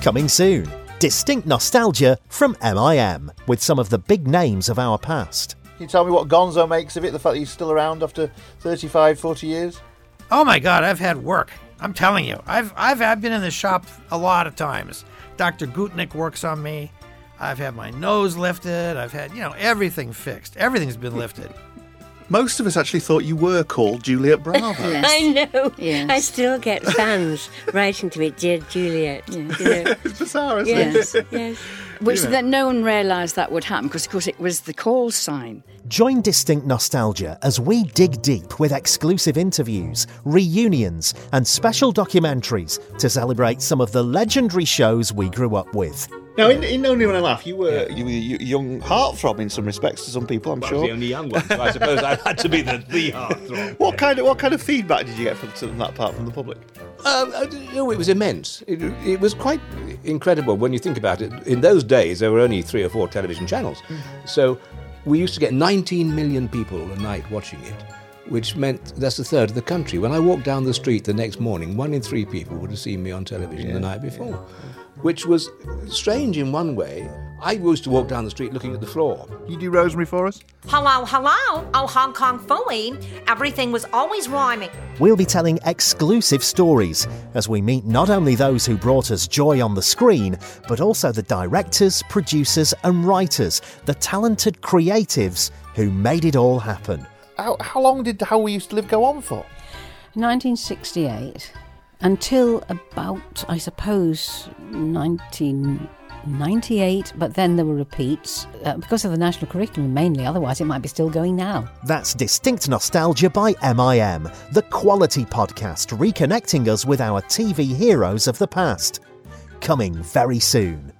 Coming soon, distinct nostalgia from MIM with some of the big names of our past. Can you tell me what Gonzo makes of it, the fact that he's still around after 35, 40 years? Oh my God, I've had work. I'm telling you, I've, I've, I've been in the shop a lot of times. Dr. Gutnick works on me. I've had my nose lifted. I've had, you know, everything fixed. Everything's been lifted. Most of us actually thought you were called Juliet Bravo. I know. Yes. I still get fans writing to me, dear Juliet. You know. it's bizarre, isn't Yes, it? yes. Which that no one realised that would happen because, of course, it was the call sign. Join Distinct Nostalgia as we dig deep with exclusive interviews, reunions, and special documentaries to celebrate some of the legendary shows we grew up with. Now, in, in Only When I Laugh, you were you were a young heartthrob in some respects to some people, I'm I was the sure. only young one, so I suppose I had to be the, the heartthrob. What kind of what kind of feedback did you get from, from that part from the public? Um, uh, you know, it was immense. It, it was quite incredible when you think about it. In those days, there were only three or four television channels. So we used to get 19 million people a night watching it, which meant that's a third of the country. When I walked down the street the next morning, one in three people would have seen me on television the night before, which was strange in one way. I used to walk down the street looking at the floor. You do Rosemary for us? Hello, hello. Oh, Hong Kong Phooey. Everything was always rhyming. We'll be telling exclusive stories as we meet not only those who brought us joy on the screen, but also the directors, producers, and writers, the talented creatives who made it all happen. How, how long did How We Used to Live go on for? 1968 until about, I suppose, 1998, but then there were repeats uh, because of the national curriculum mainly, otherwise, it might be still going now. That's Distinct Nostalgia by MIM, the quality podcast reconnecting us with our TV heroes of the past. Coming very soon.